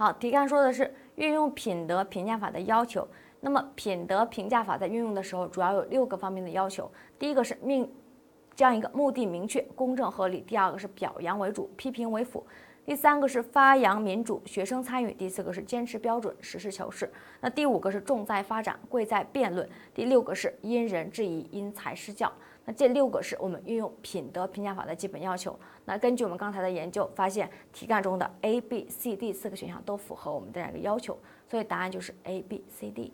好，题干说的是运用品德评价法的要求。那么品德评价法在运用的时候，主要有六个方面的要求。第一个是命这样一个目的明确、公正合理；第二个是表扬为主、批评为辅；第三个是发扬民主、学生参与；第四个是坚持标准、实事求是；那第五个是重在发展、贵在辩论；第六个是因人制宜、因材施教。那这六个是我们运用品德评价法的基本要求。那根据我们刚才的研究发现，题干中的 A、B、C、D 四个选项都符合我们的这样一个要求，所以答案就是 A、B、C、D。